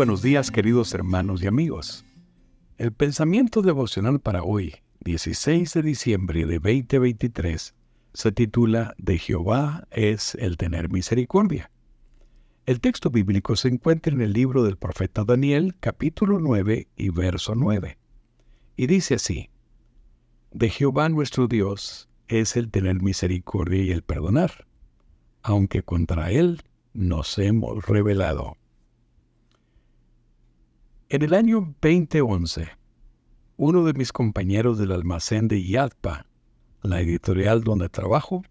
buenos días queridos hermanos y amigos. El pensamiento devocional para hoy, 16 de diciembre de 2023, se titula De Jehová es el tener misericordia. El texto bíblico se encuentra en el libro del profeta Daniel, capítulo 9 y verso 9. Y dice así, De Jehová nuestro Dios es el tener misericordia y el perdonar, aunque contra Él nos hemos rebelado. En el año 2011, uno de mis compañeros del almacén de Yadpa, la editorial donde trabajo,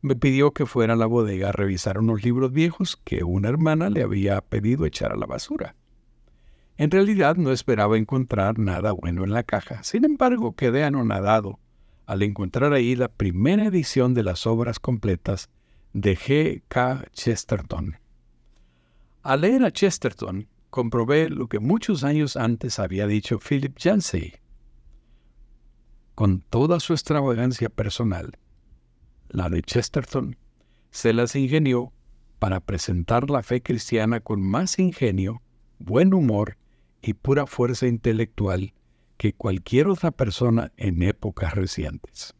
me pidió que fuera a la bodega a revisar unos libros viejos que una hermana le había pedido echar a la basura. En realidad no esperaba encontrar nada bueno en la caja, sin embargo quedé anonadado al encontrar ahí la primera edición de las obras completas de G. K. Chesterton. Al leer a Chesterton, comprobé lo que muchos años antes había dicho Philip Yancey. Con toda su extravagancia personal, la de Chesterton se las ingenió para presentar la fe cristiana con más ingenio, buen humor y pura fuerza intelectual que cualquier otra persona en épocas recientes.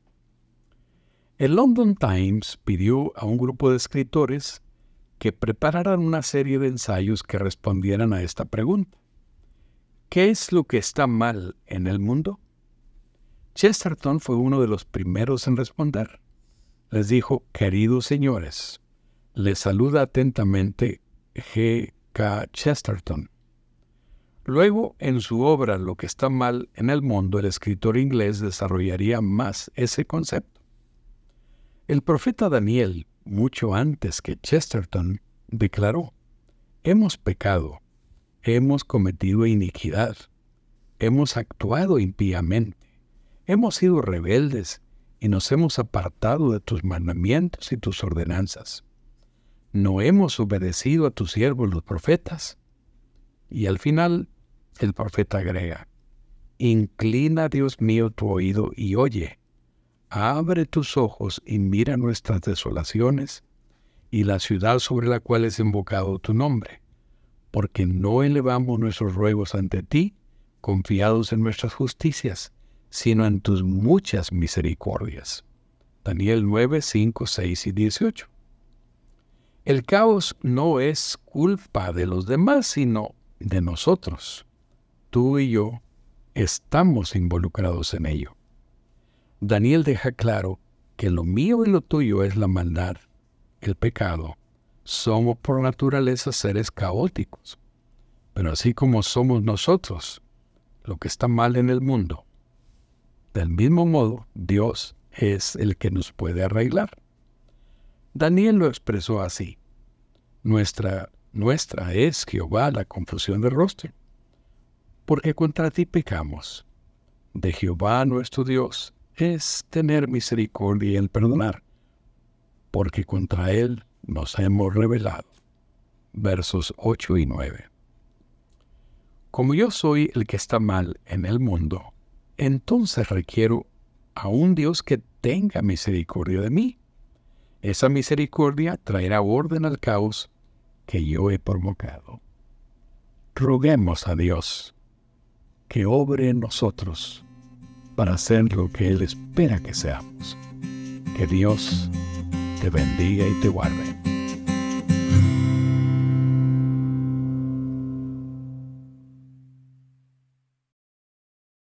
El London Times pidió a un grupo de escritores que prepararan una serie de ensayos que respondieran a esta pregunta. ¿Qué es lo que está mal en el mundo? Chesterton fue uno de los primeros en responder. Les dijo, queridos señores, les saluda atentamente G. K. Chesterton. Luego, en su obra Lo que está mal en el mundo, el escritor inglés desarrollaría más ese concepto. El profeta Daniel mucho antes que Chesterton, declaró, hemos pecado, hemos cometido iniquidad, hemos actuado impíamente, hemos sido rebeldes y nos hemos apartado de tus mandamientos y tus ordenanzas. No hemos obedecido a tus siervos los profetas. Y al final el profeta agrega, Inclina, Dios mío, tu oído y oye abre tus ojos y mira nuestras desolaciones y la ciudad sobre la cual es invocado tu nombre, porque no elevamos nuestros ruegos ante ti, confiados en nuestras justicias, sino en tus muchas misericordias. Daniel 9, 5, 6 y 18. El caos no es culpa de los demás, sino de nosotros. Tú y yo estamos involucrados en ello. Daniel deja claro que lo mío y lo tuyo es la maldad, el pecado. Somos por naturaleza seres caóticos. Pero así como somos nosotros, lo que está mal en el mundo, del mismo modo Dios es el que nos puede arreglar. Daniel lo expresó así. Nuestra, nuestra es Jehová la confusión de rostro, porque contra ti pecamos. De Jehová nuestro Dios es tener misericordia y el perdonar, porque contra Él nos hemos rebelado. Versos 8 y 9. Como yo soy el que está mal en el mundo, entonces requiero a un Dios que tenga misericordia de mí. Esa misericordia traerá orden al caos que yo he provocado. Roguemos a Dios que obre en nosotros para ser lo que Él espera que seamos. Que Dios te bendiga y te guarde.